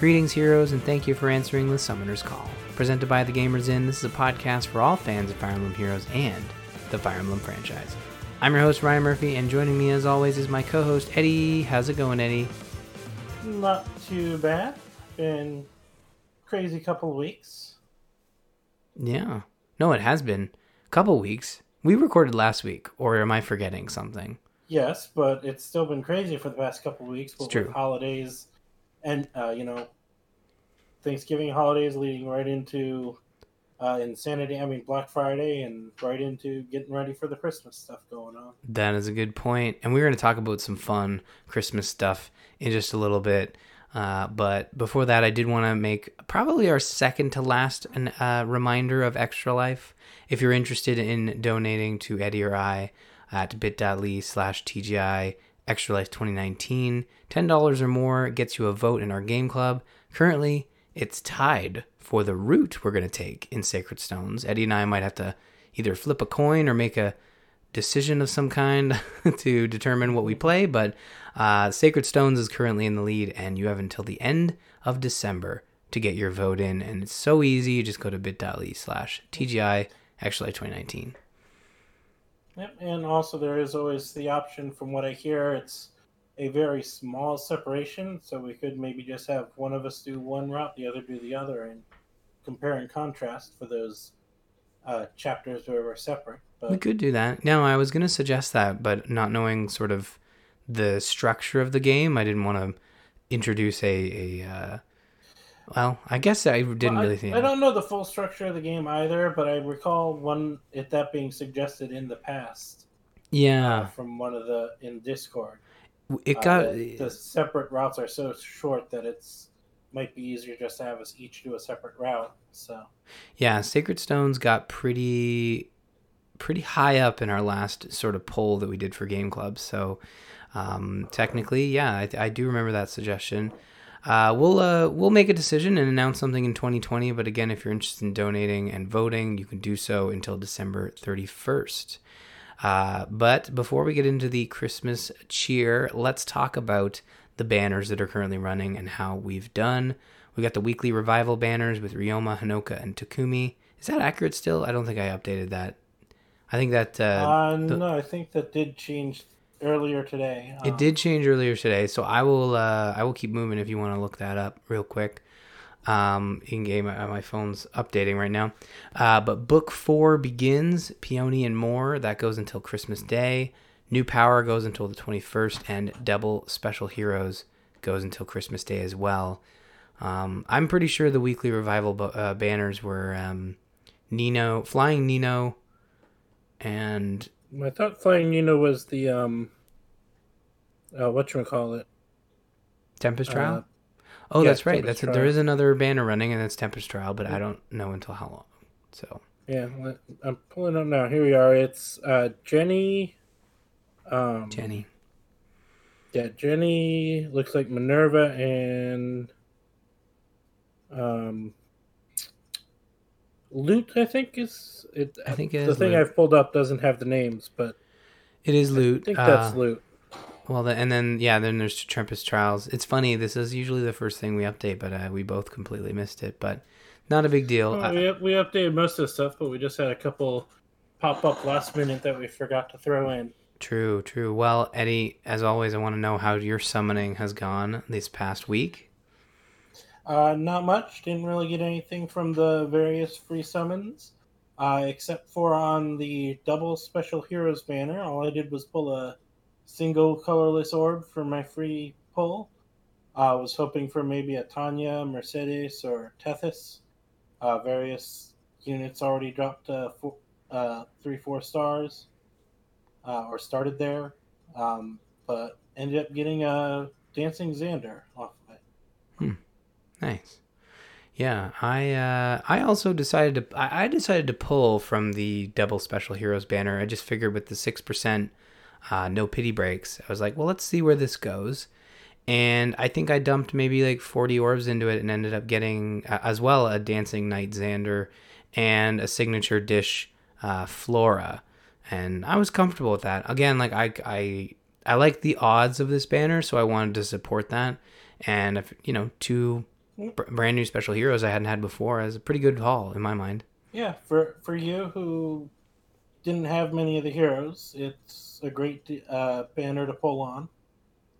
Greetings, heroes, and thank you for answering the Summoner's Call. Presented by The Gamers Inn, this is a podcast for all fans of Fire Emblem Heroes and the Fire Emblem franchise. I'm your host, Ryan Murphy, and joining me as always is my co host, Eddie. How's it going, Eddie? Not too bad. Been crazy couple of weeks. Yeah. No, it has been a couple weeks. We recorded last week, or am I forgetting something? Yes, but it's still been crazy for the past couple of weeks. It's true. holidays and uh, you know Thanksgiving holidays leading right into uh, Insanity. I mean Black Friday and right into getting ready for the Christmas stuff going on. That is a good point. And we're going to talk about some fun Christmas stuff in just a little bit. Uh, but before that, I did want to make probably our second to last an, uh, reminder of Extra Life. If you're interested in donating to Eddie or I at bit.ly slash TGI Extra Life 2019, $10 or more gets you a vote in our game club. Currently, it's tied for the route we're going to take in Sacred Stones. Eddie and I might have to either flip a coin or make a decision of some kind to determine what we play, but uh, Sacred Stones is currently in the lead, and you have until the end of December to get your vote in, and it's so easy. You just go to bit.ly slash TGI Life 2019. Yep, and also there is always the option, from what I hear, it's a very small separation, so we could maybe just have one of us do one route, the other do the other, and compare and contrast for those uh, chapters where we're separate. But We could do that. No, I was going to suggest that, but not knowing sort of the structure of the game, I didn't want to introduce a, a uh, well, I guess I didn't Well, I- really think. I don't know the full structure of the game either, but I recall one it that being suggested in the past uh, yeah, from one of the in Discord. It Uh, got the, the separate routes are so short that it's might be easier just to have us each do a separate route. So Yeah, Sacred Stones got pretty pretty high up in our last sort of poll that we did for Game Club. So um, technically, yeah, I, I do remember that suggestion. Uh, we'll uh, we'll make a decision and announce something in 2020. But again, if you're interested in donating and voting, you can do so until December 31st. Uh, but before we get into the Christmas cheer, let's talk about the banners that are currently running and how we've done. We got the weekly revival banners with Ryoma, Hinoka, and Takumi. Is that accurate still? I don't think I updated that. I think that uh, uh, the- no, I think that did change earlier today. it Um, did change earlier today, so I will uh, I will keep moving if you want to look that up real quick. Um, in game, uh, my phone's updating right now. Uh, but book four begins Peony and more. That goes until Christmas Day. New Power goes until the twenty first, and Double Special Heroes goes until Christmas Day as well. Um, I'm pretty sure the weekly revival bo- uh, banners were um, Nino, Flying Nino, and I thought Flying Nino was the um, uh, what you call it? Tempest Uh, Trial. Oh, yeah, that's right. That's there Trial. is another banner running, and it's Tempest Trial, but I don't know until how long. So Yeah, I'm pulling up now. Here we are. It's uh, Jenny. Um, Jenny. Yeah, Jenny looks like Minerva and um Loot, I think is it. I think it the thing Loot. I've pulled up doesn't have the names, but It is loot. I think that's uh, Loot. Well, the, and then yeah, then there's Tempest Trials. It's funny. This is usually the first thing we update, but uh, we both completely missed it. But not a big deal. Well, Uh, we we updated most of the stuff, but we just had a couple pop up last minute that we forgot to throw in. true, true. Well, Eddie, as always, I want to know how your summoning has gone this past week. Uh, not much. Didn't really get anything from the various free summons, uh, except for on the double special heroes banner. All I did was pull a single colorless orb for my free pull. I was hoping for maybe a Tanya, Mercedes, or Tethys. Uh, various units already dropped uh, four, uh, three, four stars, uh, or started there, um, but ended up getting a Dancing Xander off of it. Nice. Yeah, I uh, I also decided to I decided to pull from the double special heroes banner. I just figured with the six percent uh, no pity breaks, I was like, well, let's see where this goes. And I think I dumped maybe like forty orbs into it and ended up getting uh, as well a dancing knight Xander and a signature dish uh, Flora, and I was comfortable with that. Again, like I I I like the odds of this banner, so I wanted to support that. And if you know two br- brand new special heroes I hadn't had before. As a pretty good haul in my mind. Yeah, for for you who didn't have many of the heroes, it's a great uh, banner to pull on.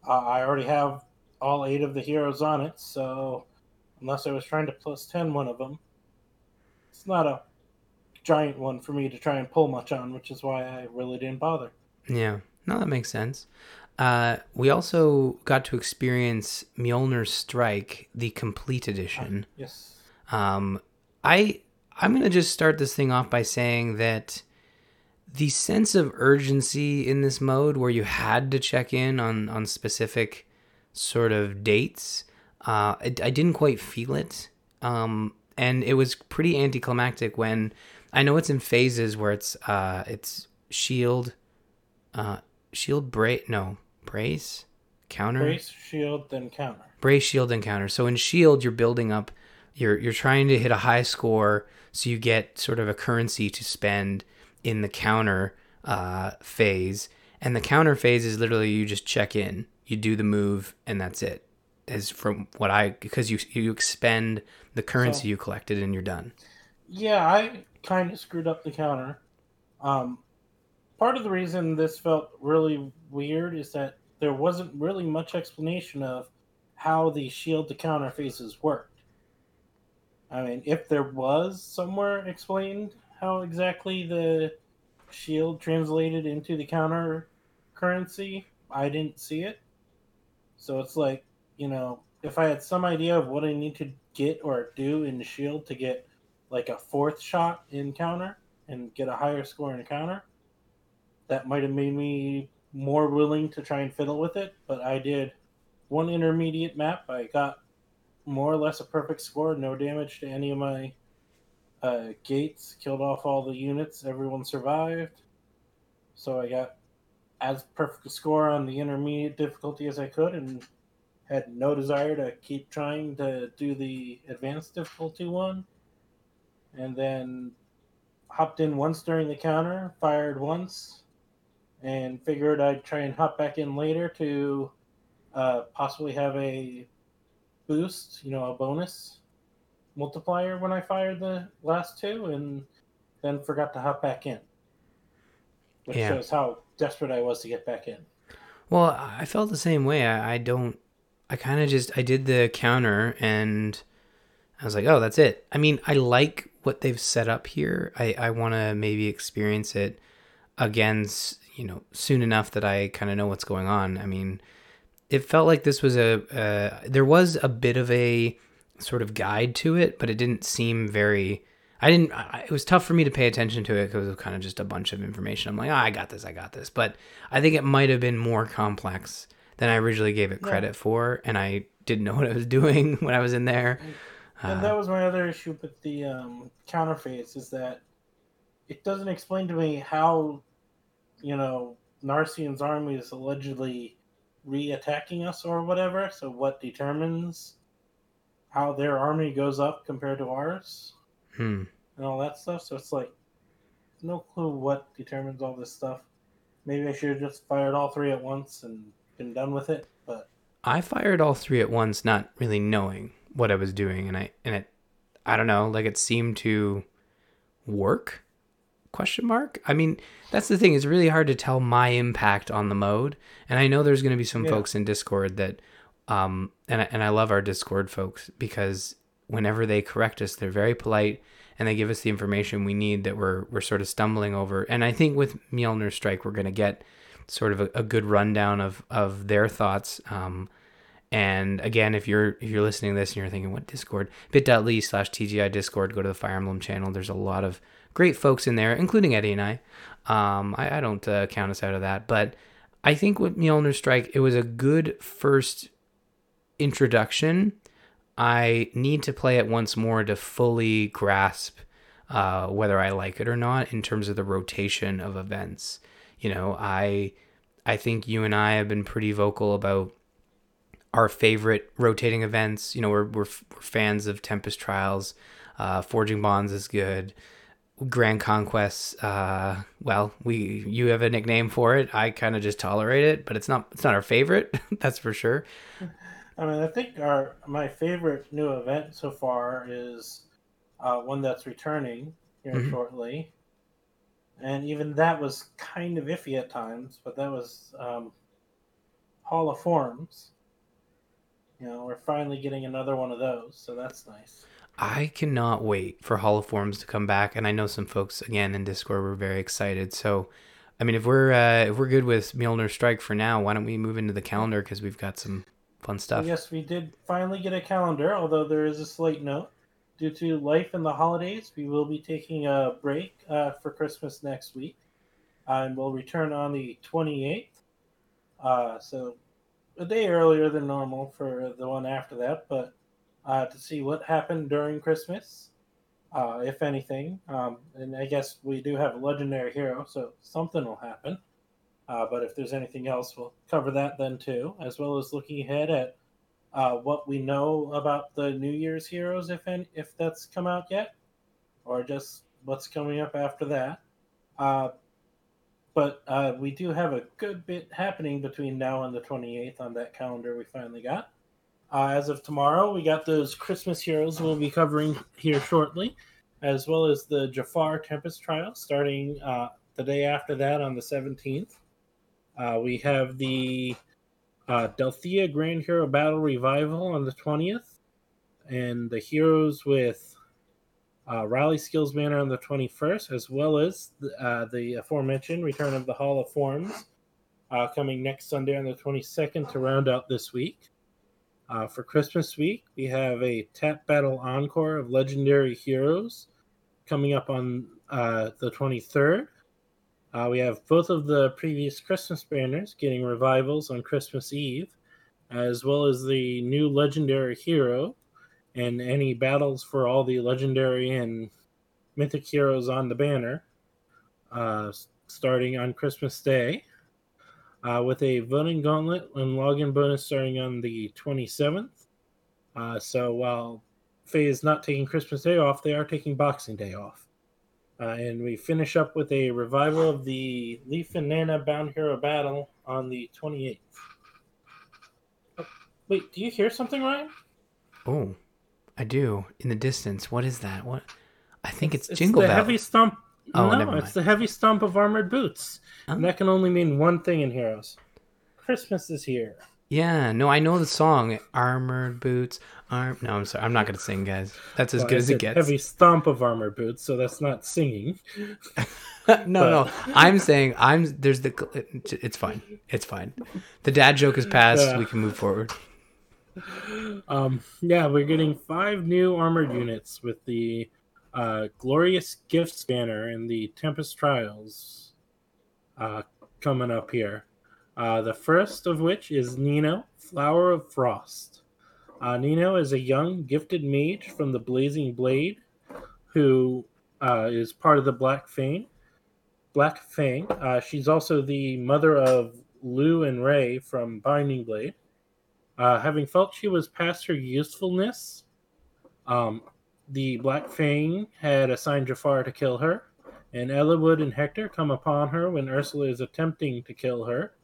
Uh, I already have all eight of the heroes on it, so unless I was trying to plus 10 one of them, it's not a giant one for me to try and pull much on, which is why I really didn't bother. Yeah, no, that makes sense. Uh, we also got to experience Mjolnir's Strike, the complete edition. Yes. Um, I I'm gonna just start this thing off by saying that the sense of urgency in this mode, where you had to check in on on specific sort of dates, uh, I, I didn't quite feel it. Um, and it was pretty anticlimactic when I know it's in phases where it's uh it's shield, uh shield break no brace counter Brace, shield, then counter. brace shield encounter so in shield you're building up you're you're trying to hit a high score so you get sort of a currency to spend in the counter uh, phase and the counter phase is literally you just check in you do the move and that's it is from what i because you you expend the currency So- you collected and you're done Yeah, I kind of screwed up the counter. Um, part of the reason this felt really weird is that there wasn't really much explanation of how the shield to counter phases worked. I mean, if there was somewhere explained how exactly the shield translated into the counter currency, I didn't see it. So it's like, you know, if I had some idea of what I need to get or do in the shield to get like a fourth shot in counter and get a higher score in counter, that might have made me more willing to try and fiddle with it. But I did one intermediate map. I got more or less a perfect score, no damage to any of my uh, gates, killed off all the units, everyone survived. So I got as perfect a score on the intermediate difficulty as I could and had no desire to keep trying to do the advanced difficulty one. And then hopped in once during the counter, fired once, and figured I'd try and hop back in later to uh, possibly have a boost, you know, a bonus multiplier when I fired the last two, and then forgot to hop back in. Which Yeah. shows how desperate I was to get back in. Well, I felt the same way. I, I don't. I kind of just I did the counter and I was like, oh, that's it. I mean, I like what they've set up here. I I want to maybe experience it again. You know, soon enough that I kind of know what's going on. I mean, it felt like this was a uh, there was a bit of a sort of guide to it, but it didn't seem very. I didn't. I, it was tough for me to pay attention to it because it was kind of just a bunch of information. I'm like, ah, I got this, I got this. But I think it might have been more complex than I originally gave it Yeah. credit for, and I didn't know what I was doing when I was in there. And Uh, that was my other issue with the um, counter is that it doesn't explain to me how, you know, Narcian's army is allegedly re-attacking us or whatever. So what determines how their army goes up compared to ours hmm. and all that stuff? So it's like no clue what determines all this stuff. Maybe I should have just fired all three at once and been done with it. But I fired all three at once, not really knowing what I was doing, and I and it, I don't know, like it seemed to work. Question mark. I mean, that's the thing. It's really hard to tell my impact on the mode, and I know there's going to be some Yeah. folks in Discord that, um, and I, and I love our Discord folks because whenever they correct us, they're very polite and they give us the information we need that we're we're sort of stumbling over. And I think with Mjolnir Strike, we're going to get sort of a, a good rundown of of their thoughts. Um, and again, if you're if you're listening to this and you're thinking, what Discord? bit.ly slash TGI Discord, go to the Fire Emblem channel. There's a lot of great folks in there, including Eddie and I. Um, I, I don't uh, count us out of that, but I think with Mjolnir Strike, it was a good first introduction. I need to play it once more to fully grasp uh, whether I like it or not in terms of the rotation of events. You know, I I think you and I have been pretty vocal about our favorite rotating events. You know, we're we're, we're fans of Tempest Trials. Uh, Forging Bonds is good. Grand Conquest. Uh, well, we you have a nickname for it. I kind of just tolerate it, but it's not it's not our favorite. that's for sure. I mean, I think our my favorite new event so far is uh, one that's returning here Mhm. shortly, and even that was kind of iffy at times. But that was um, Hall of Forms. You know, we're finally getting another one of those, so that's nice. I cannot wait for Hall of Forms to come back, and I know some folks again in Discord were very excited. So, I mean, if we're uh, if we're good with Mjolnir Strike for now, why don't we move into the calendar because we've got some fun stuff. Yes, we did finally get a calendar, although there is a slight note. Due to life and the holidays, we will be taking a break uh, for Christmas next week. And we'll return on the 28th. Uh, so a day earlier than normal for the one after that, but uh, to see what happened during Christmas, uh, if anything. Um, and I guess we do have a legendary hero, so something will happen. Uh, but if there's anything else, we'll cover that then too, as well as looking ahead at uh, what we know about the New Year's heroes, if any, if that's come out yet, or just what's coming up after that. Uh, but uh, we do have a good bit happening between now and the 28th on that calendar we finally got. Uh, as of tomorrow, we got those Christmas heroes we'll be covering here shortly, as well as the Jafar Tempest trial starting uh, the day after that on the 17th. Uh, we have the uh, Delthea Grand Hero Battle Revival on the 20th, and the heroes with uh, Rally Skills Banner on the 21st, as well as the, uh, the aforementioned Return of the Hall of Forms uh, coming next Sunday on the 22nd to round out this week. Uh, for Christmas week, we have a Tap Battle Encore of Legendary Heroes coming up on the 23rd. Uh, we have both of the previous Christmas banners getting revivals on Christmas Eve, as well as the new legendary hero and any battles for all the legendary and mythic heroes on the banner uh, starting on Christmas Day. Uh, with a voting gauntlet and login bonus starting on the 27th. Uh, so while Faye is not taking Christmas Day off, they are taking Boxing Day off. Uh, and we finish up with a revival of the Leif and Nanna Bound Hero Battle on the 28th. Oh, wait, do you hear something, Ryan? Oh, I do. In the distance, what is that? What? I think it's, It's Jingle the Bell. heavy stomp. Oh, no, never mind. it's the heavy stomp of armored boots. Oh. And that can only mean one thing in Heroes. Christmas is here. Yeah, no, I know the song. Armored boots. Arm. No, I'm sorry. I'm not gonna sing, guys. That's as Well, good as it gets. Heavy stomp of armored boots, so that's not singing. no, no. I'm saying I'm. There's the. It's fine. It's fine. The dad joke is past. Yeah. We can move forward. Um, yeah, we're getting five new armored units with the uh, Glorious Gifts banner and the Tempest Trials uh, coming up here. Uh, the first of which is Nino, Flower of Frost. Uh, Nino is a young, gifted mage from the Blazing Blade who uh, is part of the Black Fang. Black Fang. Uh, she's also the mother of Lugh and Raigh from Binding Blade. Uh, having felt she was past her usefulness, um, the Black Fang had assigned Jafar to kill her, and Eliwood and Hector come upon her when Ursula is attempting to kill her.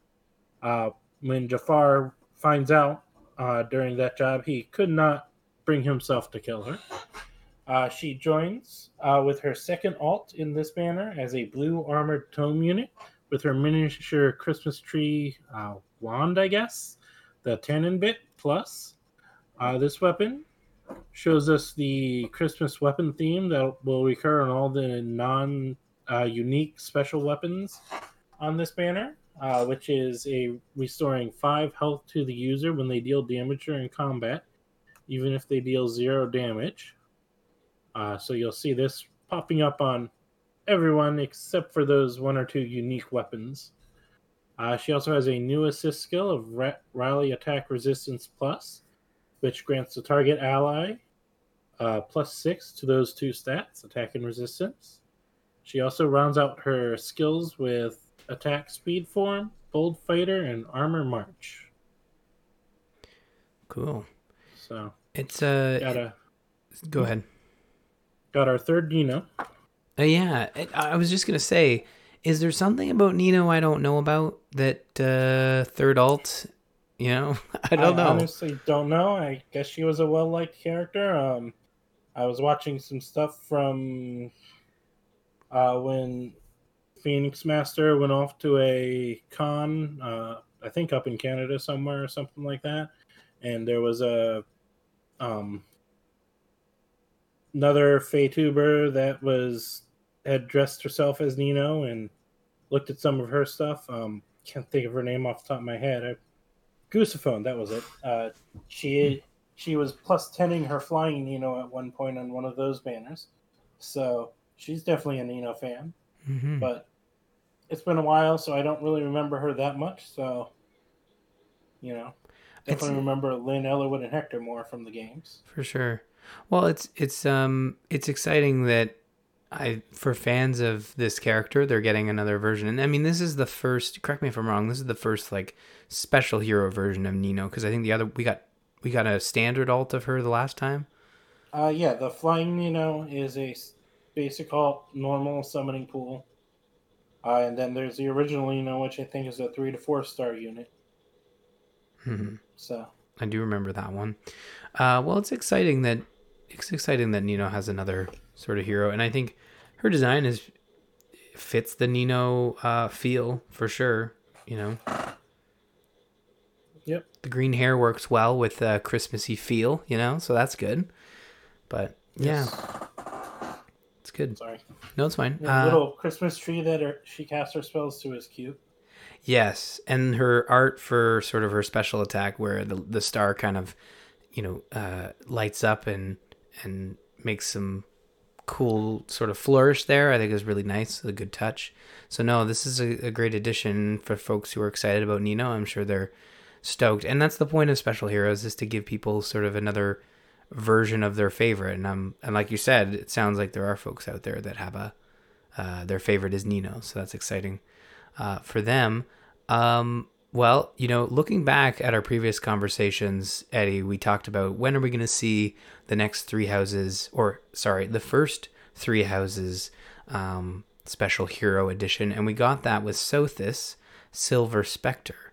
Uh, when Jafar finds out uh, during that job, he could not bring himself to kill her. Uh, she joins uh, with her second alt in this banner as a blue armored tome unit with her miniature Christmas tree uh, wand, I guess the Tannin Bit Plus. Uh, this weapon shows us the Christmas weapon theme that will recur on all the non uh, unique special weapons on this banner, uh, which is a restoring five health to the user when they deal damage during combat, even if they deal zero damage. Uh, so you'll see this popping up on everyone except for those one or two unique weapons. Uh, she also has a new assist skill of Ra- Rally Attack Resistance Plus, which grants the target ally uh, plus six to those two stats, attack and resistance. She also rounds out her skills with Attack Speed Form, Bold Fighter, and Armor March. Cool. So It's uh. got a Go ahead. got our third Nino. Uh, yeah, I, I was just gonna say, is there something about Nino I don't know about that uh, third alt You know, I don't I know. honestly don't know. I guess she was a well liked character. Um, I was watching some stuff from uh, when Phoenix Master went off to a con, uh, I think up in Canada somewhere or something like that, and there was a um, another Tuber that was had dressed herself as Nino and looked at some of her stuff. Um, can't think of her name off the top of my head. I, Goosephone, that was it. Uh, she she was plus tenning her flying Nino at one point on one of those banners, so she's definitely a Nino fan. Mhm. But it's been a while, so I don't really remember her that much. So, you know, It's- definitely remember Lyn Eliwood and Hector more from the games. For sure. Well, it's it's um it's exciting that I for fans of this character, they're getting another version. And I mean, this is the first. Correct me if I'm wrong. This is the first like special hero version of Nino because I think the other we got we got a standard alt of her the last time. Uh, yeah, the flying Nino is a basic alt normal summoning pool. Uh, and then there's the original Nino, which I think is a three to four star unit. Mhm. So, I do remember that one. Uh, well, it's exciting that it's exciting that Nino has another sort of hero, and I think her design is fits the Nino uh, feel for sure. You know, yep. the green hair works well with the Christmassy feel. You know, so that's good. But yeah, Yes. it's good. Sorry. No, it's fine. The Uh, little Christmas tree that her, she casts her spells to is cute. Yes, and her art for sort of her special attack, where the the star kind of, you know, uh, lights up and and makes some cool sort of flourish there. I think is really nice, a good touch. So no, this is a, a great addition for folks who are excited about Nino. I'm sure they're stoked, and that's the point of special heroes is to give people sort of another version of their favorite. And um, and like you said, it sounds like there are folks out there that have a uh, their favorite is Nino, so that's exciting uh, for them. Um, well, you know, looking back at our previous conversations, Eddie, we talked about when are we going to see the next three houses, or sorry, the first three houses um, special hero edition, and we got that with Sothis, Silver Spectre.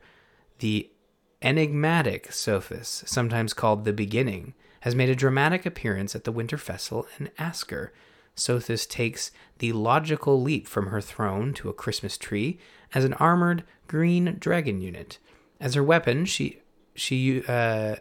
The enigmatic Sothis, sometimes called the Beginning, has made a dramatic appearance at the Winter Festival in Askr. Sothis takes the logical leap from her throne to a Christmas tree as an armored green dragon unit. As her weapon, she she uh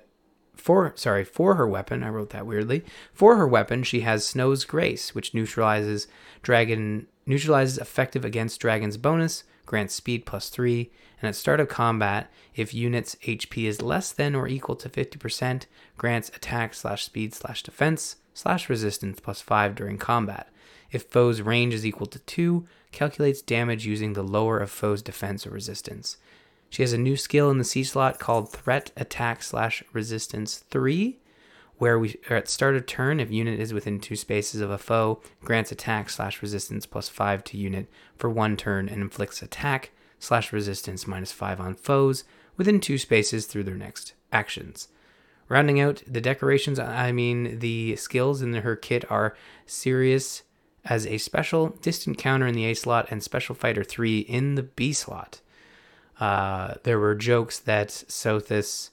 for sorry for her weapon, I wrote that weirdly. For her weapon, she has Snow's Grace, which neutralizes dragon neutralizes effective against dragon's bonus, grants speed plus three, and at start of combat, if unit's HP is less than or equal to 50%, grants attack slash speed slash defense slash resistance plus five during combat. If foe's range is equal to two, calculates damage using the lower of foe's defense or resistance. She has a new skill in the C slot called Threat Attack slash Resistance 3, where we are at start of turn, if unit is within two spaces of a foe, grants attack slash resistance plus 5 to unit for one turn and inflicts attack slash resistance minus 5 on foes within two spaces through their next actions. Rounding out the decorations, I mean, the skills in her kit are Sirius as a special, Distant Counter in the A slot, and Special Fighter 3 in the B slot. Uh, there were jokes that Sothis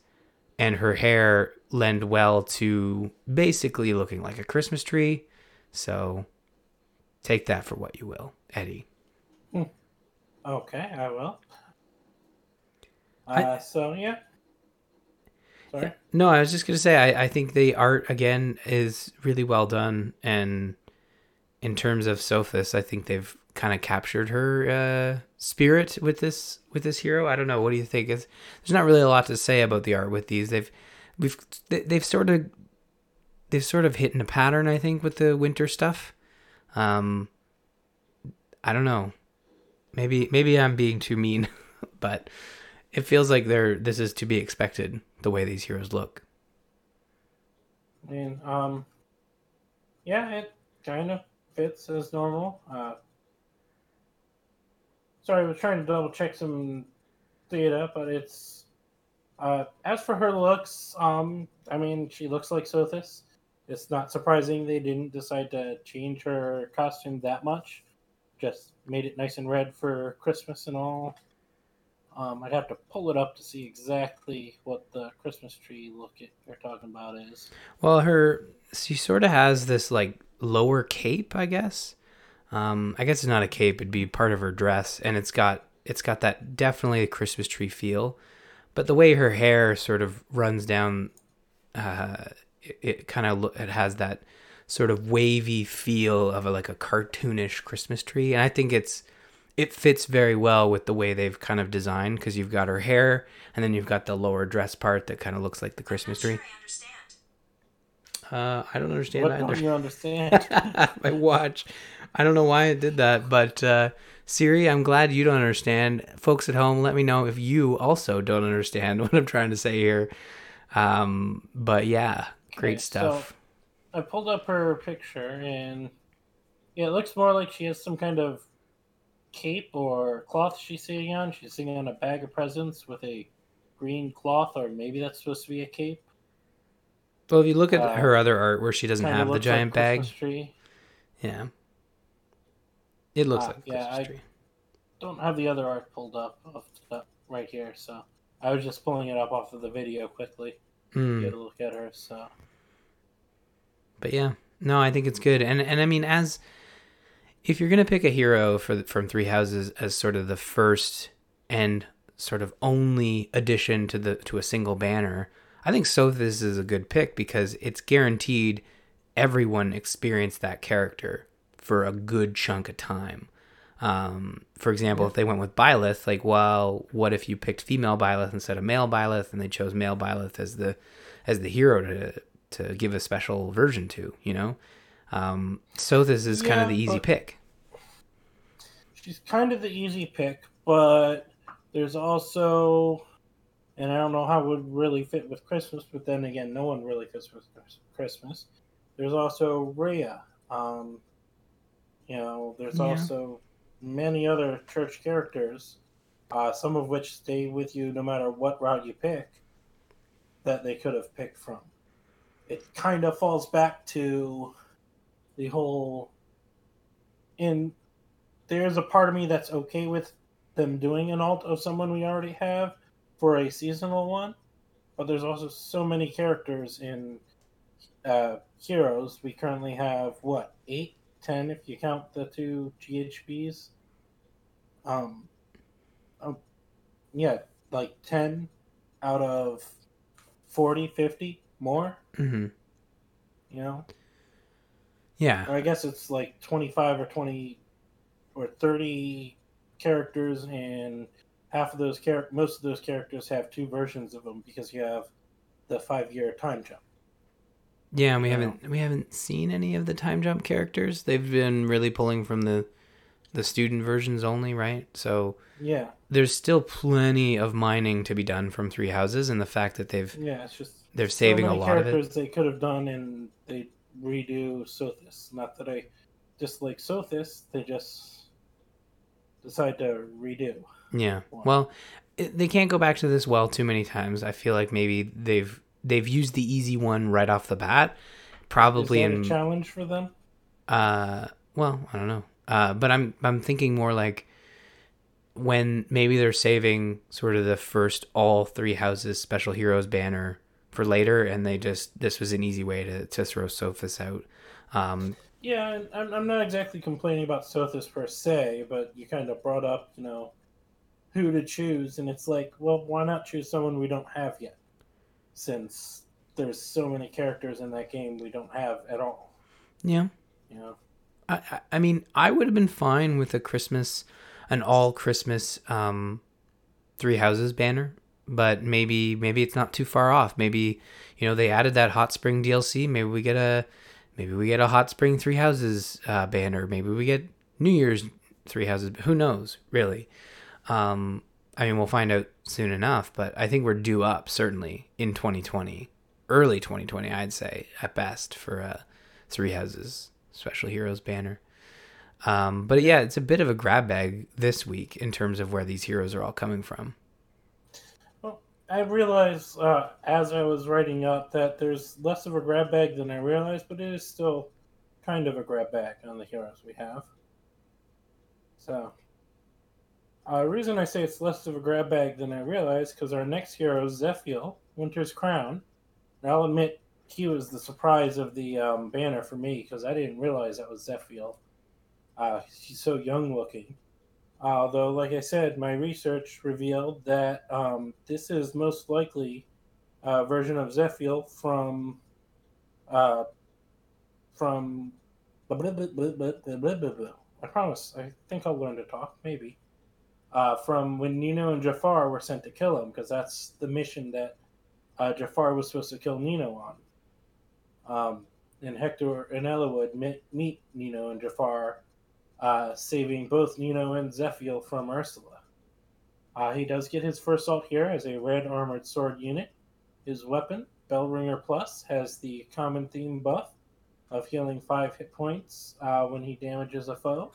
and her hair lend well to basically looking like a Christmas tree. So take that for what you will, Eddie. Okay, I will. Uh, I- so yeah. Sorry. No, I was just gonna say I, I think the art again is really well done, and in terms of Sothis, I think they've kind of captured her uh, spirit with this with this hero. I don't know. What do you think? Is there's not really a lot to say about the art with these. They've we've they- they've sort of they've sort of hit in a pattern. I think with the winter stuff. Um, I don't know. Maybe maybe I'm being too mean, but it feels like they're this is to be expected the way these heroes look. I mean, um, yeah, it kind of fits as normal. Uh, sorry, I was trying to double check some data, but it's uh, as for her looks. Um, I mean, she looks like Sothis. It's not surprising they didn't decide to change her costume that much. Just made it nice and red for Christmas and all. Um, I'd have to pull it up to see exactly what the Christmas tree look it you're talking about is. Well, her she sort of has this like lower cape, I guess. Um, I guess it's not a cape; it'd be part of her dress, and it's got it's got that definitely a Christmas tree feel. But the way her hair sort of runs down, uh, it, it kind of lo- it has that sort of wavy feel of a, like a cartoonish Christmas tree, and I think it's it fits very well with the way they've kind of designed because you've got her hair and then you've got the lower dress part that kind of looks like the Christmas tree. Uh, I don't understand What either. don't you understand? my watch. I don't know why it did that, but uh, Siri, I'm glad you don't understand. Folks at home, let me know if you also don't understand what I'm trying to say here. Um, but yeah, great Okay, stuff. I pulled up her picture and yeah, it looks more like she has some kind of cape or cloth she's sitting on. She's sitting on a bag of presents with a green cloth, or maybe that's supposed to be a cape. well, if you look at uh, her other art where she doesn't have the looks like giant bag, yeah, it looks Uh, like yeah, Christmas I- tree. Don't have the other art pulled up the, right here, so I was just pulling it up off of the video quickly. Hmm. Get a look at her. So But yeah, no, I think it's good, and and I mean, as if you're gonna pick a hero for the, from Three Houses as sort of the first and sort of only addition to the to a single banner, I think Sothis is a good pick because it's guaranteed everyone experienced that character for a good chunk of time. Um, for example, if they went with Byleth, like, well, what if you picked female Byleth instead of male Byleth, and they chose male Byleth as the as the hero to to give a special version to, you know? Um, so this is kind of the easy pick. she's kind of the easy pick, but there's also, and I don't know how it would really fit with Christmas, but then again, no one really fits with Christmas. There's also Rhea. Um, you know, there's Yeah. also many other church characters, uh, some of which stay with you no matter what route you pick, that they could have picked from. It kind of falls back to the whole. In there's a part of me that's okay with them doing an alt of someone we already have for a seasonal one, but there's also so many characters in uh, heroes. We currently have what eight, ten if you count the two GHBs. Um, um, yeah, like ten out of 40, 50 more. hmm You know, Yeah, or I guess it's like 25 or 20 or 30 characters, and half of those char- most of those characters have two versions of them because you have the five year time jump. Yeah. And we haven't we haven't seen any of the time jump characters. They've been really pulling from the the student versions only, right? So Yeah, there's still plenty of mining to be done from Three Houses, and the fact that they've yeah, it's just they're saving so a lot of it. characters they could have done, and they redo Sothis. Not that I dislike Sothis, they just decide to redo. Yeah. Well, it, they can't go back to this well too many times. I feel like maybe they've they've used the easy one right off the bat. Probably Is that in a challenge for them? uh well, I don't know. Uh but I'm I'm thinking more like when maybe they're saving sort of the first all three houses special heroes banner for later and they just this was an easy way to to throw Sothis out. Um Yeah, I'm, I'm not exactly complaining about Sothis per se, but you kind of brought up, you know, who to choose, and it's like, well, why not choose someone we don't have yet? Since there's so many characters in that game we don't have at all, yeah. you know. I, I- I mean, I would have been fine with a Christmas, an all Christmas, um, three houses banner, but maybe maybe it's not too far off. Maybe you know they added that hot spring DLC. Maybe we get a maybe we get a hot spring three houses uh, banner. Maybe we get New Year's three houses. Who knows, really? Um, I mean, we'll find out soon enough. But I think we're due up certainly in 2020, early 2020, I'd say at best for uh, three houses special heroes banner. Um, but yeah, it's a bit of a grab bag this week in terms of where these heroes are all coming from. Well, I realized uh, as I was writing up that there's less of a grab bag than I realized, but it is still kind of a grab bag on the heroes we have. So, Uh, reason I say it's less of a grab bag than I realized because our next hero is Zephiel, Winter's Crown. And I'll admit he was the surprise of the um, banner for me because I didn't realize that was Zephiel. Uh, he's so young looking. Although, like I said, my research revealed that um, this is most likely a version of Zephiel from uh, from. I promise. I think I'll learn to talk. Maybe uh, from when Nino and Jafar were sent to kill him, because that's the mission that uh, Jafar was supposed to kill Nino on. Um, and Hector and Eliwood meet, meet Nino and Jafar, uh, saving both Nino and Zephiel from Ursula. Uh, he does get his first assault here as a red armored sword unit. His weapon, Bellringer Plus, has the common theme buff of healing 5 hit points uh, when he damages a foe,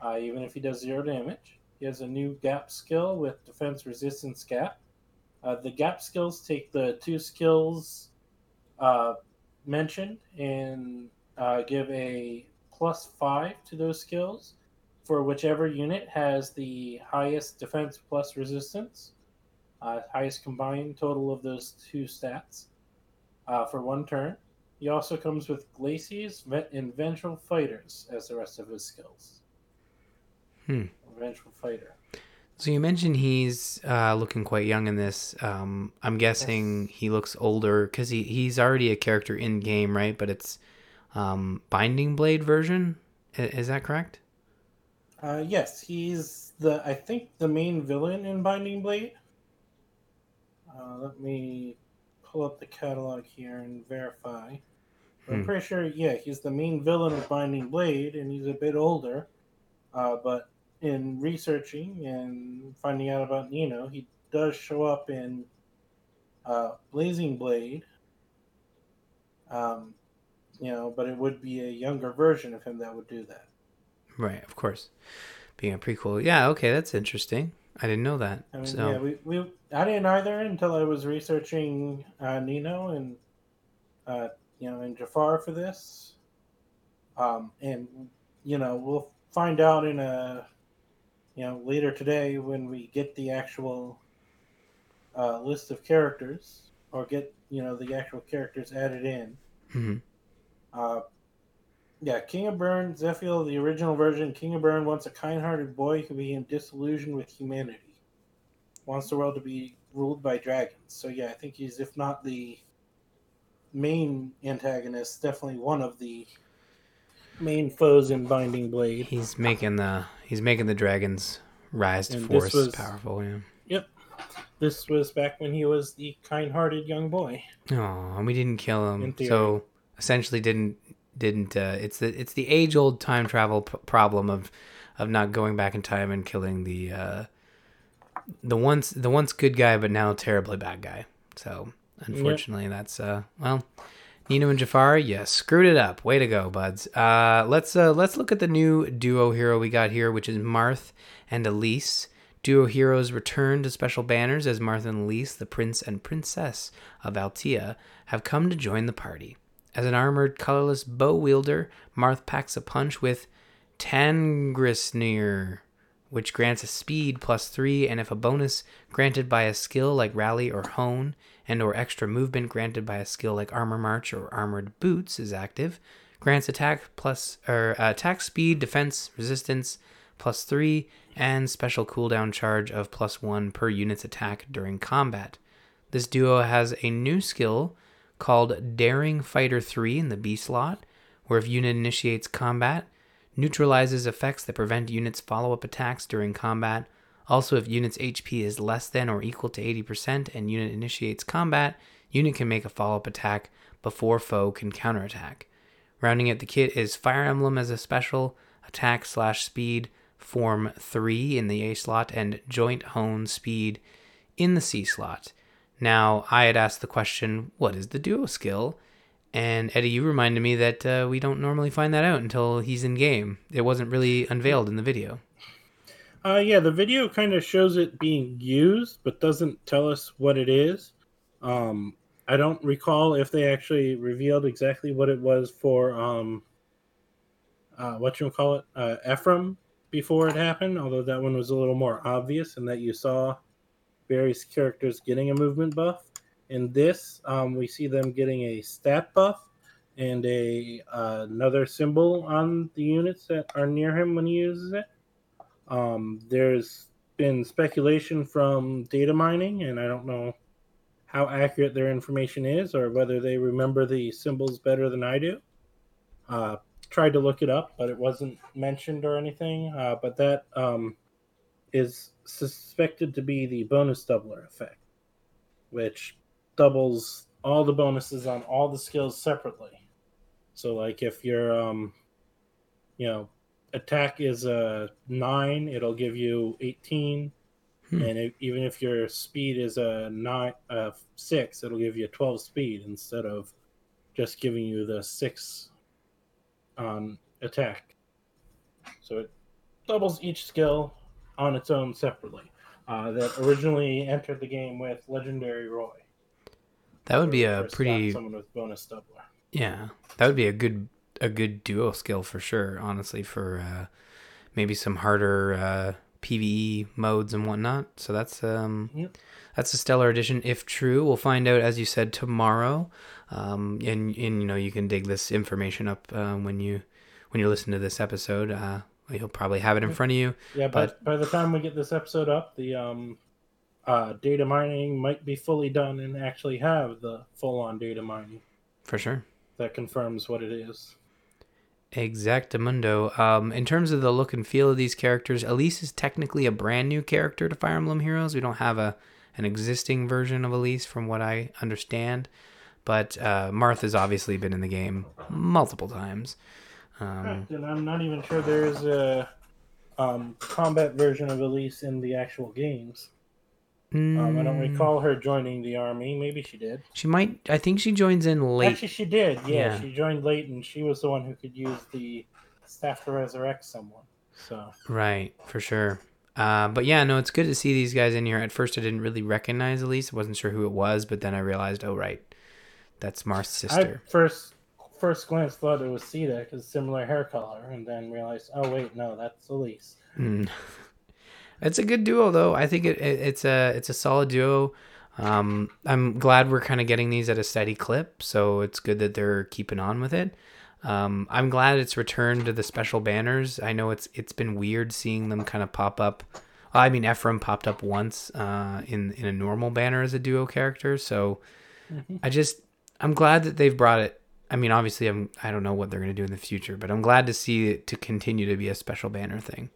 uh, even if he does 0 damage. He has a new gap skill with defense resistance gap. Uh, the gap skills take the two skills uh, mentioned and uh, give a plus five to those skills for whichever unit has the highest defense plus resistance, uh, highest combined total of those two stats uh, for one turn. He also comes with Glacies and Ventral Fighters as the rest of his skills. Hmm. Fighter. So you mentioned he's uh, looking quite young in this. Um, I'm guessing yes. he looks older because he, he's already a character in game, right? But it's um, Binding Blade version. Is that correct? Uh, yes, he's the I think the main villain in Binding Blade. Uh, let me pull up the catalog here and verify. Hmm. I'm pretty sure, yeah, he's the main villain of Binding Blade, and he's a bit older. Uh, but in researching and finding out about Nino, he does show up in uh, Blazing Blade. Um, you know, but it would be a younger version of him that would do that. Right, of course. Being a prequel. Yeah, okay, that's interesting. I didn't know that. I mean, so. yeah, we, we I didn't either until I was researching uh, Nino and uh, you know and Jafar for this. Um, and you know we'll find out in a you know later today when we get the actual uh, list of characters or get you know the actual characters added in. Mm-hmm. Uh, yeah, King of Bern, Zephiel, the original version. King of Bern wants a kind-hearted boy who became disillusioned with humanity. Wants the world to be ruled by dragons. So yeah, I think he's if not the main antagonist, definitely one of the main foes in Binding Blade. He's making the he's making the dragons rise to and force was, powerful. Yeah. Yep. This was back when he was the kind-hearted young boy. Oh, and we didn't kill him. So essentially didn't didn't uh, it's the it's the age old time travel p- problem of of not going back in time and killing the uh, the once the once good guy but now terribly bad guy. So unfortunately, yep. that's uh well. Nino and Jafar, yeah, screwed it up. Way to go, buds. Uh, let's uh, let's look at the new duo hero we got here, which is Marth and Elice. Duo heroes return to special banners as Marth and Elice, the prince and princess of Altea, have come to join the party. As an armored, colorless bow wielder, Marth packs a punch with Tangrisnir, which grants a speed plus three, and if a bonus granted by a skill like Rally or Hone, and or extra movement granted by a skill like Armor March or Armored Boots is active, grants attack plus or uh, attack speed, defense, resistance plus three, and special cooldown charge of plus one per unit's attack during combat. This duo has a new skill called Daring Fighter 3 in the B slot, where if unit initiates combat, neutralizes effects that prevent units' follow up attacks during combat. Also, if unit's HP is less than or equal to 80% and unit initiates combat, unit can make a follow up attack before foe can counterattack. Rounding out the kit is Fire Emblem as a special, attack slash speed, form 3 in the A slot, and joint hone speed in the C slot. Now, I had asked the question, what is the duo skill? And Eddie, you reminded me that uh, we don't normally find that out until he's in game. It wasn't really unveiled in the video. Uh, yeah, the video kind of shows it being used, but doesn't tell us what it is. Um, I don't recall if they actually revealed exactly what it was for um, uh, what you call it, uh, Ephraim, before it happened, although that one was a little more obvious in that you saw various characters getting a movement buff. In this, um, we see them getting a stat buff and a uh, another symbol on the units that are near him when he uses it. Um, there's been speculation from data mining, and I don't know how accurate their information is or whether they remember the symbols better than I do. Uh, tried to look it up, but it wasn't mentioned or anything. Uh, but that um, is suspected to be the bonus doubler effect, which doubles all the bonuses on all the skills separately. So, like if your, um, you know, attack is a nine, it'll give you eighteen, Hmm. and even if your speed is a nine, uh, six, it'll give you a twelve speed instead of just giving you the six on attack. So it doubles each skill on its own separately. Uh, that originally entered the game with Legendary Roy. That would be a pretty someone with bonus doubler. yeah. That would be a good a good duo skill for sure. Honestly, for uh, maybe some harder uh, PVE modes and whatnot. So that's um Yep. that's a stellar addition if true. We'll find out as you said tomorrow. Um, and and you know you can dig this information up uh, when you when you listen to this episode. Uh, you'll probably have it in front of you. Yeah, But- but by the time we get this episode up, the um, uh, data mining might be fully done and actually have the full-on data mining For sure. that confirms what it is. Exactamundo. Um, in terms of the look and feel of these characters, Elice is technically a brand new character to Fire Emblem Heroes. We don't have a an existing version of Elice, from what I understand. But uh, Marth's obviously been in the game multiple times. Um, Correct, and I'm not even sure there's a um, combat version of Elice in the actual games. Um, I don't mm, recall her joining the army. Maybe she did. She might. I think she joins in late. Actually, she did. Yeah, Yeah. she joined late, and she was the one who could use the staff to resurrect someone. So Right, for sure. Uh, but yeah, no, it's good to see these guys in here. At first, I didn't really recognize Elice. I wasn't sure who it was, but then I realized, oh, right, that's Marth's sister. I first first glance thought it was Sita because similar hair color, and then realized, oh wait, no, that's Elice. Mm. It's a good duo, though. I think it, it, it's a it's a solid duo. Um, I'm glad we're kind of getting these at a steady clip, so it's good that they're keeping on with it. Um, I'm glad it's returned to the special banners. I know it's it's been weird seeing them kind of pop up. I mean, Ephraim popped up once uh, in in a normal banner as a duo character, so Mhm. I just I'm glad that they've brought it. I mean, obviously, I'm I don't know what they're gonna do in the future, but I'm glad to see it to continue to be a special banner thing.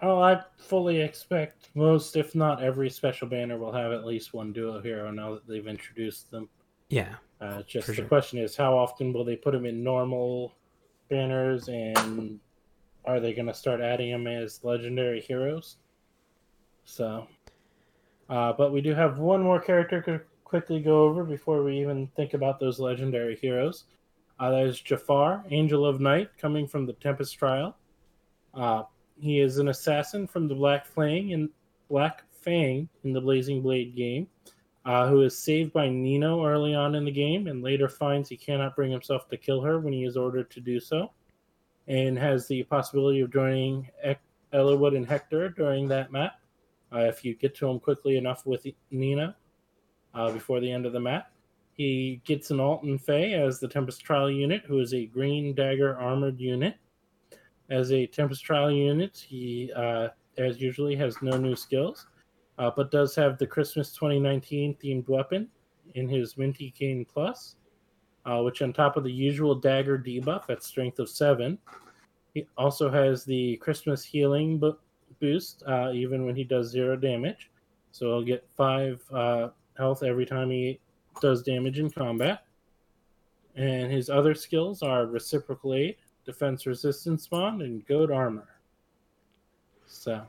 Oh, I fully expect most, if not every, special banner will have at least one duo hero now that they've introduced them. Yeah. Uh, just the sure. question is, how often will they put them in normal banners, and are they going to start adding them as legendary heroes? So, uh, but we do have one more character to quickly go over before we even think about those legendary heroes. Uh, that is Jafar, Angel of Night, coming from the Tempest Trial. He is an assassin from the Black Fang Black Fang in the Blazing Blade game uh, who is saved by Nino early on in the game and later finds he cannot bring himself to kill her when he is ordered to do so, and has the possibility of joining Eliwood and Hector during that map uh, if you get to him quickly enough with Nino uh, before the end of the map. He gets an Alton Faye as the Tempest Trial unit, who is a green dagger armored unit. As a Tempest Trial unit, he, uh, as usually, has no new skills uh, but does have the Christmas 2019 themed weapon in his Minty Cane Plus, uh, which on top of the usual dagger debuff at strength of 7, he also has the Christmas healing bo- boost uh, even when he does zero damage. So he'll get 5 uh, health every time he does damage in combat. And his other skills are Reciprocal Aid, Defense Resistance Bond, and Goad Armor. So.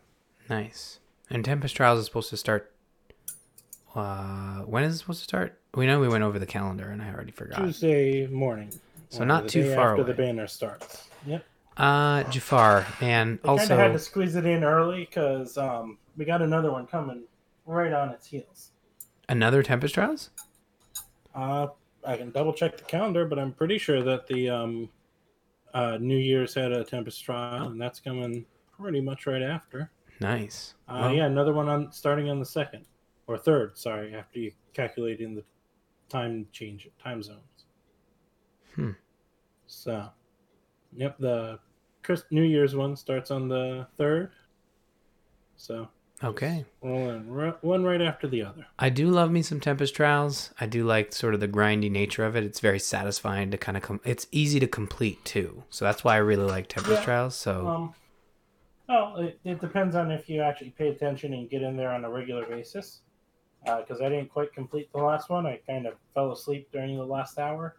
Nice. And Tempest Trials is supposed to start. Uh, when is it supposed to start? We know we went over the calendar, and I already forgot. Tuesday morning. So not too far after away. the banner starts. Yep. Uh, Jafar, man. They kind of had to squeeze it in early because um, we got another one coming right on its heels. another Tempest Trials. Uh, I can double check the calendar, but I'm pretty sure that the um, uh, New Year's had a Tempest trial, and that's coming pretty much right after. Nice. Uh, Well, yeah, another one on starting on the second or third. Sorry, after you calculate in the time change time zones. Hmm. So, yep, the Chris New Year's one starts on the third. So Okay. rolling one right after the other. I do love me some Tempest Trials. I do like sort of the grindy nature of it. It's very satisfying to kind of come. it's easy to complete too. So that's why I really like Tempest Yeah. Trials. So Um, well, it, it depends on if you actually pay attention and get in there on a regular basis. Because I didn't quite complete the last one. I kind of fell asleep during the last hour.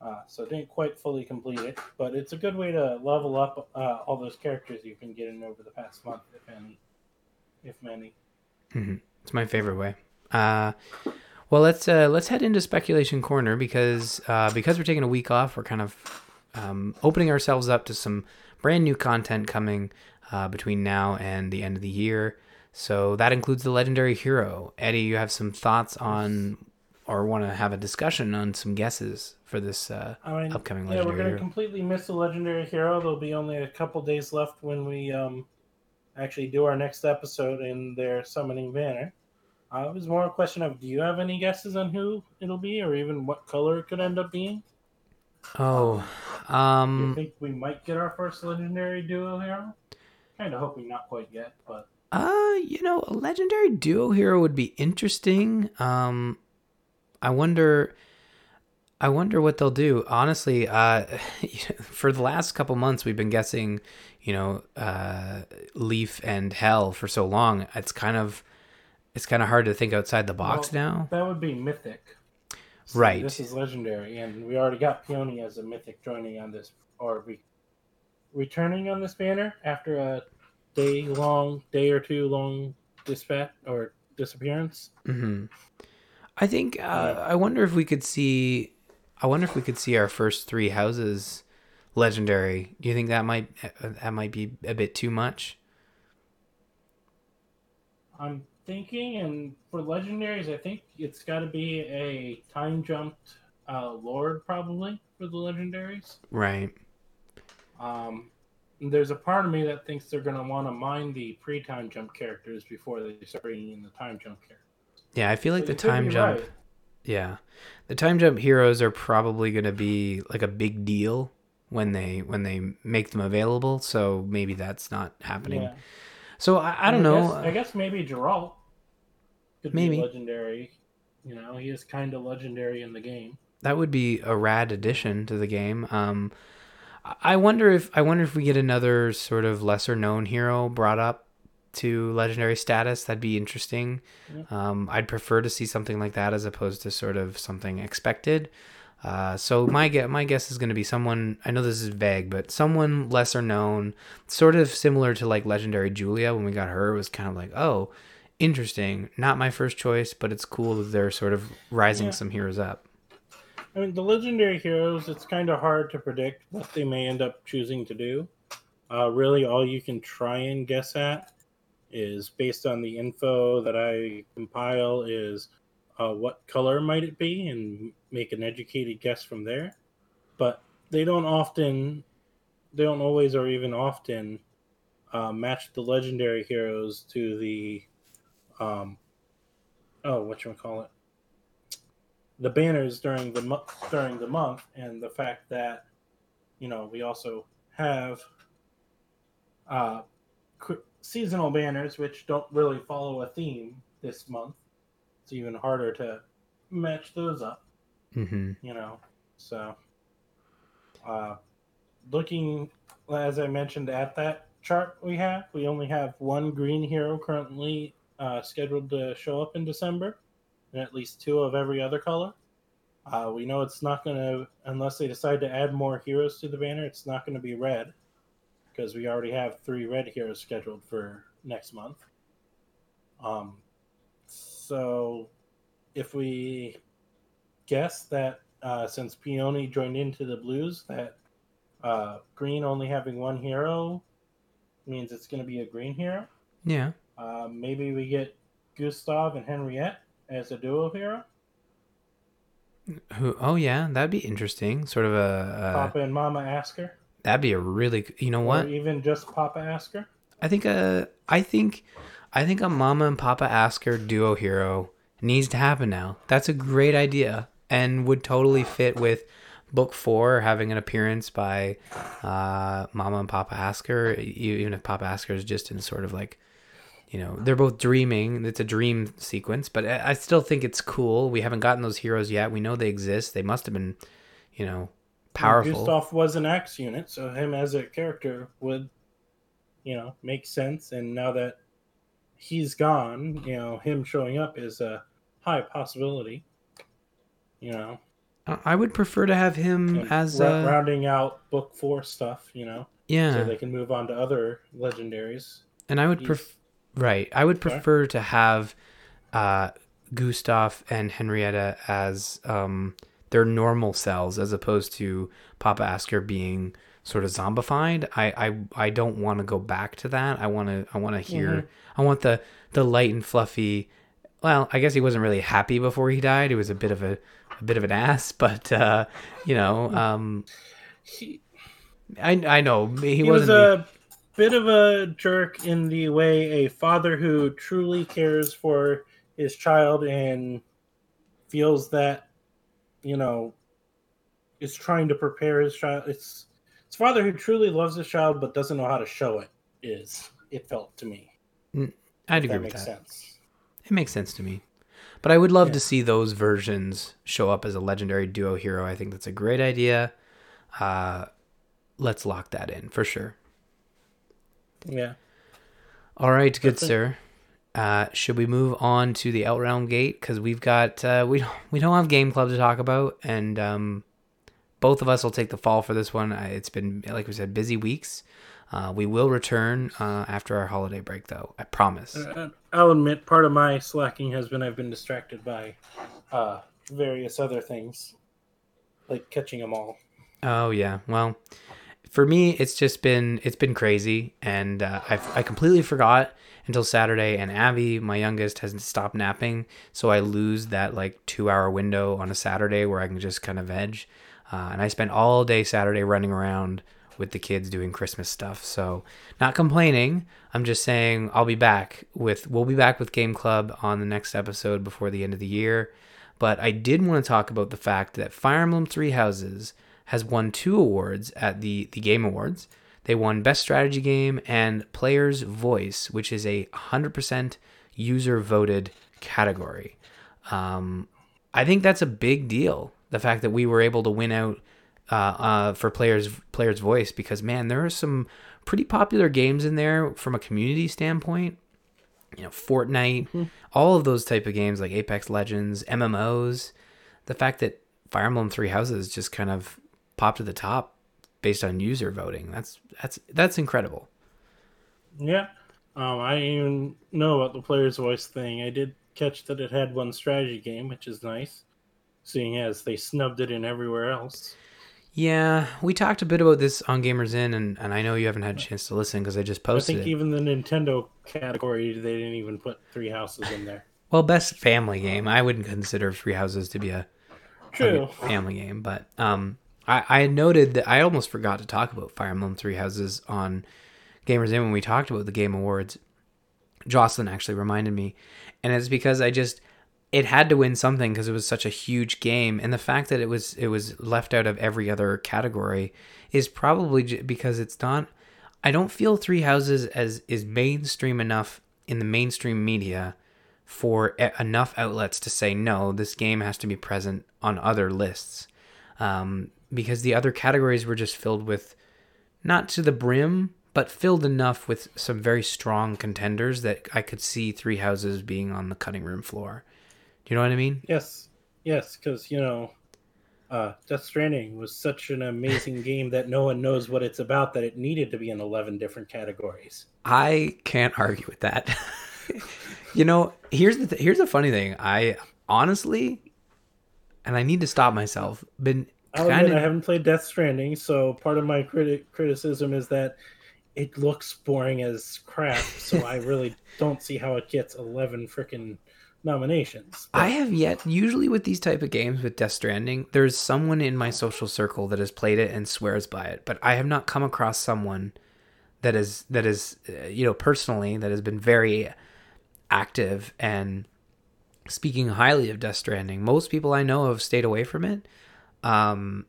Uh, so didn't quite fully complete it. But it's a good way to level up uh, all those characters you've been getting over the past month, if any. If many. it's my favorite way. Uh, well, let's uh, let's head into speculation corner because uh, because we're taking a week off, we're kind of um, opening ourselves up to some brand new content coming uh, between now and the end of the year. So that includes the legendary hero. Eddie, you have some thoughts on, or want to have a discussion on some guesses for this uh, I mean, upcoming yeah, we're going to completely miss the legendary hero. There'll be only a couple days left when we um, actually do our next episode in their summoning banner. Uh, it was more a question of do you have any guesses on who it'll be or even what color it could end up being? Oh, Do you um, think we might get our first legendary duo hero? Kind of hoping not quite yet, but Uh, you know, a legendary duo hero would be interesting. Um, I wonder, I wonder what they'll do. Honestly, uh, for the last couple months, we've been guessing, you know, uh, Leif and Hel for so long. It's kind of, it's kind of hard to think outside the box Well, now. that would be mythic. So Right. This is legendary, and we already got Peony as a mythic joining on this, or re- returning on this banner after a day long, day or two long dispatch or disappearance. hmm I think. Uh, I wonder if we could see. I wonder if we could see our first three houses legendary. Do you think that might that might be a bit too much? I'm thinking, and for legendaries, I think it's got to be a time jumped uh, lord probably for the legendaries. Right. Um, there's a part of me that thinks they're going to want to mine the pre time jump characters before they start bringing in the time jump characters. Yeah, I feel like But the time jump. right. Yeah, the time jump heroes are probably going to be like a big deal when they when they make them available. So maybe that's not happening. Yeah. So I, I don't know. Guess, I guess maybe Jeralt could Maybe. be legendary. You know, he is kind of legendary in the game. that would be a rad addition to the game. Um, I- I wonder if I wonder if we get another sort of lesser known hero brought up to legendary status. That'd be interesting. Yeah. Um, I'd prefer to see something like that as opposed to sort of something expected. Uh, so my guess, my guess is going to be someone. I know this is vague, but someone lesser known, sort of similar to like legendary Julia. When we got her, it was kind of like, oh, interesting. Not my first choice, but it's cool that they're sort of rising Yeah. some heroes up. I mean, the legendary heroes, it's kind of hard to predict what they may end up choosing to do. Uh, really, all you can try and guess at is based on the info that I compile is uh, what color might it be and make an educated guess from there. But they don't often, they don't always or even often uh, match the legendary heroes to the, um, oh, what you call it? the banners during the mo- during the month and the fact that you know we also have uh seasonal banners which don't really follow a theme this month. It's even harder to match those up hmm you know? So uh looking as i mentioned at that chart we have we only have one green hero currently uh, scheduled to show up in december and at least two of every other color. Uh, we know it's not going to unless they decide to add more heroes to the banner it's not going to be red because we already have three red heroes scheduled for next month um so if we guess that uh, since Peony joined into the Blues, that uh, Green only having one hero means it's going to be a Green hero. Yeah. Uh, maybe we get Gustav and Henriette as a duo hero. Who? Oh yeah, that'd be interesting. Sort of a. Papa and Mama Askr. That'd be a really. You know what? Or even just Papa Askr. I think a. I think. I think a Mama and Papa Askr duo hero needs to happen now. That's a great idea and would totally fit with book four having an appearance by uh, Mama and Papa Askr. Even if Papa Askr is just in sort of like you know they're both dreaming it's a dream sequence but i still think it's cool we haven't gotten those heroes yet we know they exist they must have been you know powerful. Gustav was an x unit so him as a character would you know make sense. And now that he's gone you know him showing up is a high possibility you know. I would prefer to have him and as ra- rounding out book four stuff you know yeah. so they can move on to other legendaries. And i would prefer Right. I would prefer to have uh, Gustav and Henriette as um, their normal cells as opposed to Papa Askr being sort of zombified. I I, I don't want to go back to that. I want to I want to hear mm-hmm. I want the the light and fluffy. Well, I guess he wasn't really happy before he died. He was a bit of a a bit of an ass, but uh, you know, um, he, I I know he, he wasn't. Was a bit of a jerk in the way a father who truly cares for his child and feels that you know is trying to prepare his child it's it's father who truly loves his child but doesn't know how to show it is it felt to me mm, i'd agree that with that sense. it makes sense to me but i would love yeah. to see those versions show up as a legendary duo hero i think that's a great idea uh, let's lock that in for sure yeah. All right, good sir. Uh, should we move on to the Outrealm Gate? Because we've got uh, we we don't have game club to talk about, and um, both of us will take the fall for this one. It's been like we said, busy weeks. Uh, we will return uh, after our holiday break, though. I promise. Uh, I'll admit, part of my slacking has been I've been distracted by uh, various other things, like catching them all. Oh yeah, well, for me, it's just been it's been crazy, and uh, I I completely forgot until Saturday. And Abby, my youngest, hasn't stopped napping, so I lose that like two hour window on a Saturday where I can just kind of veg. Uh, and I spent all day Saturday running around with the kids doing Christmas stuff. So not complaining. I'm just saying I'll be back with we'll be back with Game Club on the next episode before the end of the year. But I did want to talk about the fact that Fire Emblem Three Houses has won two awards at the, the Game Awards. They won Best Strategy Game and Player's Voice, which is a 100% user voted category. Um, I think that's a big deal. The fact that we were able to win out uh, uh, for players players voice because man, there are some pretty popular games in there from a community standpoint. You know, Fortnite, mm-hmm. all of those type of games like Apex Legends, MMOs. The fact that Fire Emblem Three Houses just kind of popped to the top based on user voting. That's that's that's incredible. Yeah, um, I didn't even know about the player's voice thing. I did catch that it had one strategy game, which is nice, seeing as they snubbed it in everywhere else. Yeah, we talked a bit about this on Gamers Inn, and, and I know you haven't had a chance to listen because I just posted. I think it. even the Nintendo category, they didn't even put Three Houses in there. Well, best family game. I wouldn't consider Three Houses to be a, True. a family game, but um, I, I noted that I almost forgot to talk about Fire Emblem Three Houses on Gamers Inn when we talked about the Game Awards. Jocelyn actually reminded me, and it's because I just it had to win something because it was such a huge game, and the fact that it was it was left out of every other category is probably because it's not. I don't feel Three Houses as is mainstream enough in the mainstream media for enough outlets to say no. This game has to be present on other lists. Um, because the other categories were just filled with not to the brim, but filled enough with some very strong contenders that I could see Three Houses being on the cutting room floor. Do you know what I mean? Yes, yes, because you know, uh, Death Stranding was such an amazing game that no one knows what it's about that it needed to be in eleven different categories. I can't argue with that. you know, here's the th- here's the funny thing. I honestly, and I need to stop myself, been I'll admit I haven't played Death Stranding, so part of my criti- criticism is that it looks boring as crap. So I really don't see how it gets eleven freaking nominations. I have yet usually with these type of games with Death Stranding, there's someone in my social circle that has played it and swears by it, but I have not come across someone that is that is uh, you know personally that has been very active and speaking highly of Death Stranding. Most people I know have stayed away from it. Um,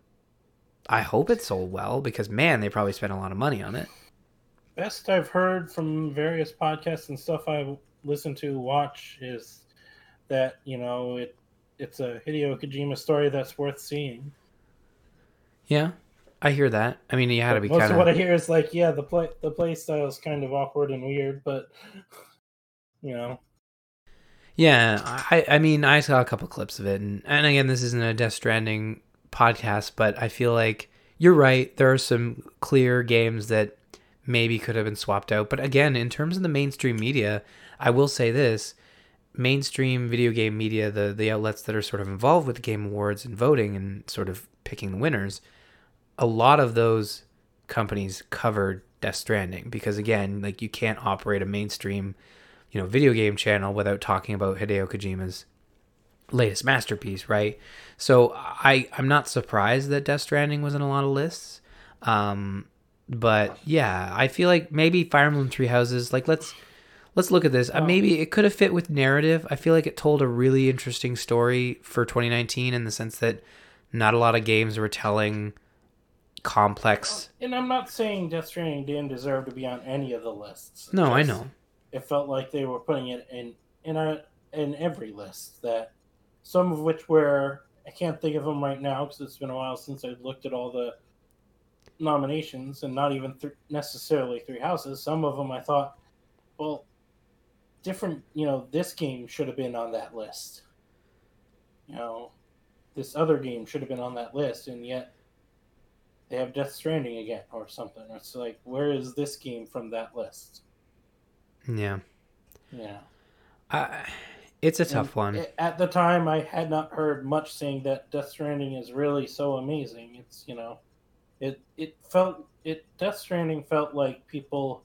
I hope it sold well because man, they probably spent a lot of money on it. Best I've heard from various podcasts and stuff I listen to, watch is that you know it it's a Hideo Kojima story that's worth seeing. Yeah, I hear that. I mean, you had to be Most kind of what I hear is like, yeah, the play the play style is kind of awkward and weird, but you know, Yeah, I I mean I saw a couple clips of it, and and again this isn't a Death Stranding podcast, but I feel like you're right. There are some clear games that maybe could have been swapped out, but again, in terms of the mainstream media, I will say this: mainstream video game media, the the outlets that are sort of involved with the game awards and voting and sort of picking the winners, a lot of those companies covered Death Stranding because again, like you can't operate a mainstream you know video game channel without talking about Hideo Kojima's latest masterpiece, right? So I I'm not surprised that Death Stranding was in a lot of lists. Um but yeah, I feel like maybe Fire Emblem Three Houses like let's let's look at this. Uh, maybe it could have fit with narrative. I feel like it told a really interesting story for 2019 in the sense that not a lot of games were telling complex and I'm not saying Death Stranding didn't deserve to be on any of the lists. No, I know. It felt like they were putting it in in a in every list that some of which were I can't think of them right now because it's been a while since I looked at all the nominations and not even th- necessarily three houses. Some of them I thought, well, different. You know, this game should have been on that list. You know, this other game should have been on that list, and yet they have Death Stranding again or something. It's like, where is this game from that list? Yeah. Yeah. I, it's a tough And one. At the time, I had not heard much saying that Death Stranding is really so amazing. It's you know, it it felt it Death Stranding felt like people,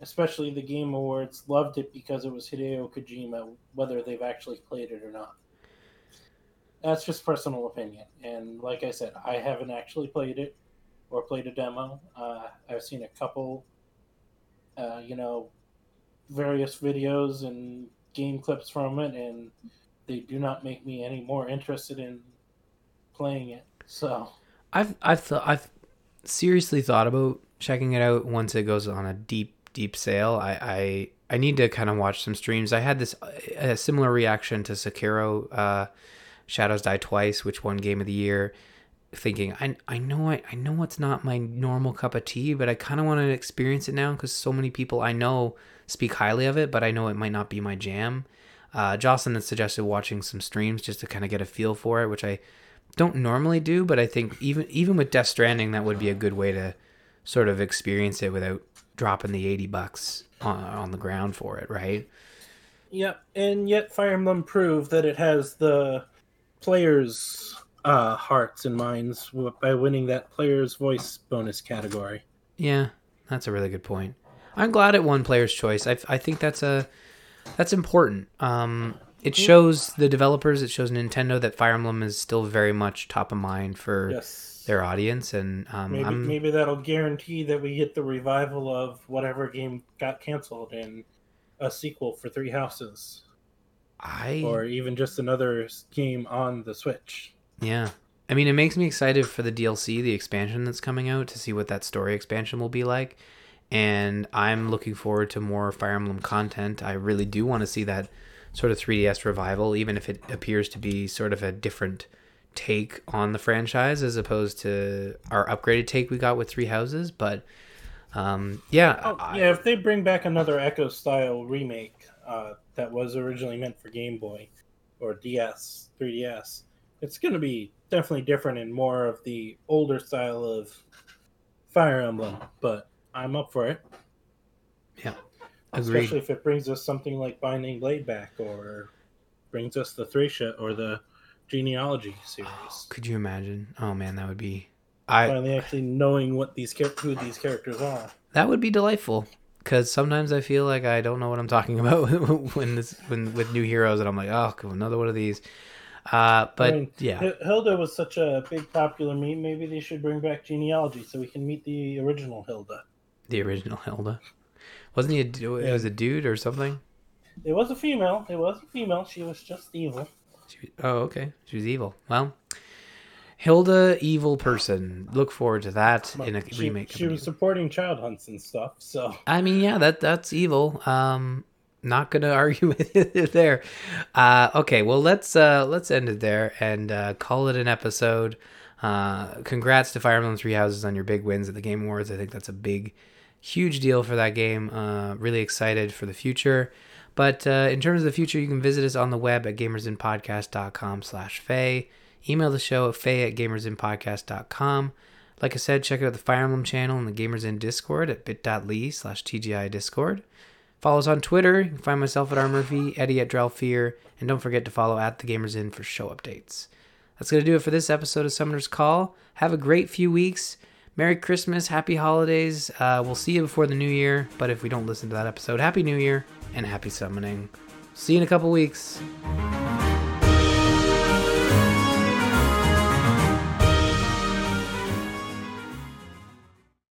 especially the Game Awards, loved it because it was Hideo Kojima, whether they've actually played it or not. That's just personal opinion, and like I said, I haven't actually played it or played a demo. Uh, I've seen a couple, uh, you know, various videos and game clips from it, and they do not make me any more interested in playing it. So, I've I've th- I've seriously thought about checking it out once it goes on a deep deep sale. I I, I need to kind of watch some streams. I had this a similar reaction to Sekiro, uh, Shadows Die Twice, which won Game of the Year. Thinking I I know I, I know it's not my normal cup of tea, but I kind of want to experience it now because so many people I know speak highly of it, but I know it might not be my jam. Uh, Jocelyn had suggested watching some streams just to kind of get a feel for it, which I don't normally do, but I think even even with Death Stranding, that would be a good way to sort of experience it without dropping the eighty bucks on, on the ground for it, right? yep. And yet, Fire Emblem proved that it has the players' uh, hearts and minds by winning that player's voice bonus category. Yeah, that's a really good point. I'm glad it won Player's Choice. I, I think that's a that's important. Um, it shows the developers, it shows Nintendo that Fire Emblem is still very much top of mind for Yes. their audience, and um, Maybe, I'm, maybe that'll guarantee that we get the revival of whatever game got canceled in a sequel for Three Houses, I or even just another game on the Switch. Yeah. I mean, it makes me excited for the DLC, the expansion that's coming out, to see what that story expansion will be like. And I'm looking forward to more Fire Emblem content. I really do want to see that sort of 3DS revival, even if it appears to be sort of a different take on the franchise as opposed to our upgraded take we got with Three Houses. But um, yeah, Oh, I- yeah, if they bring back another Echo style remake uh, that was originally meant for Game Boy or DS, 3DS, it's going to be definitely different and more of the older style of Fire Emblem. But I'm up for it, yeah, agreed. especially if it brings us something like Binding Blade back or brings us the Thracia or the Genealogy series. Could you imagine? Oh man, that would be. I Finally, actually knowing what these who these characters are. That would be delightful. because sometimes I feel like I don't know what I'm talking about when this when with new heroes, and I'm like, oh, cool, another one of these. Uh, but I mean, yeah, Hilda was such a big popular meme. Maybe they should bring back genealogy so we can meet the original Hilda. the original Hilda wasn't he? A, du- it was a dude or something. It was a female. It was a female. She was just evil. She, oh, okay. She was evil. Well, Hilda, evil person. Look forward to that in a she, remake. She was supporting child hunts and stuff. So I mean, yeah, that that's evil. Um, not gonna argue with you there. Uh, okay, well let's uh, let's end it there and uh, call it an episode. Uh, congrats to Fire Emblem Three Houses on your big wins at the Game Awards. I think that's a big, huge deal for that game. Uh, really excited for the future. But uh, in terms of the future, you can visit us on the web at gamersinpodcast.com slash Faye. Email the show at Faye at gamersinpodcast.com. Like I said, check out the Fire Emblem channel and the Gamers Inn Discord at bit.ly slash TGI Discord. Follow us on Twitter. You can find myself at R Murphy, Eddie at Drelfear, and don't forget to follow at the Gamers Inn for show updates. That's going to do it for this episode of Summoner's Call. Have a great few weeks. Merry Christmas, Happy Holidays. Uh, we'll see you before the new year, but if we don't listen to that episode, Happy New Year and Happy Summoning. See you in a couple weeks.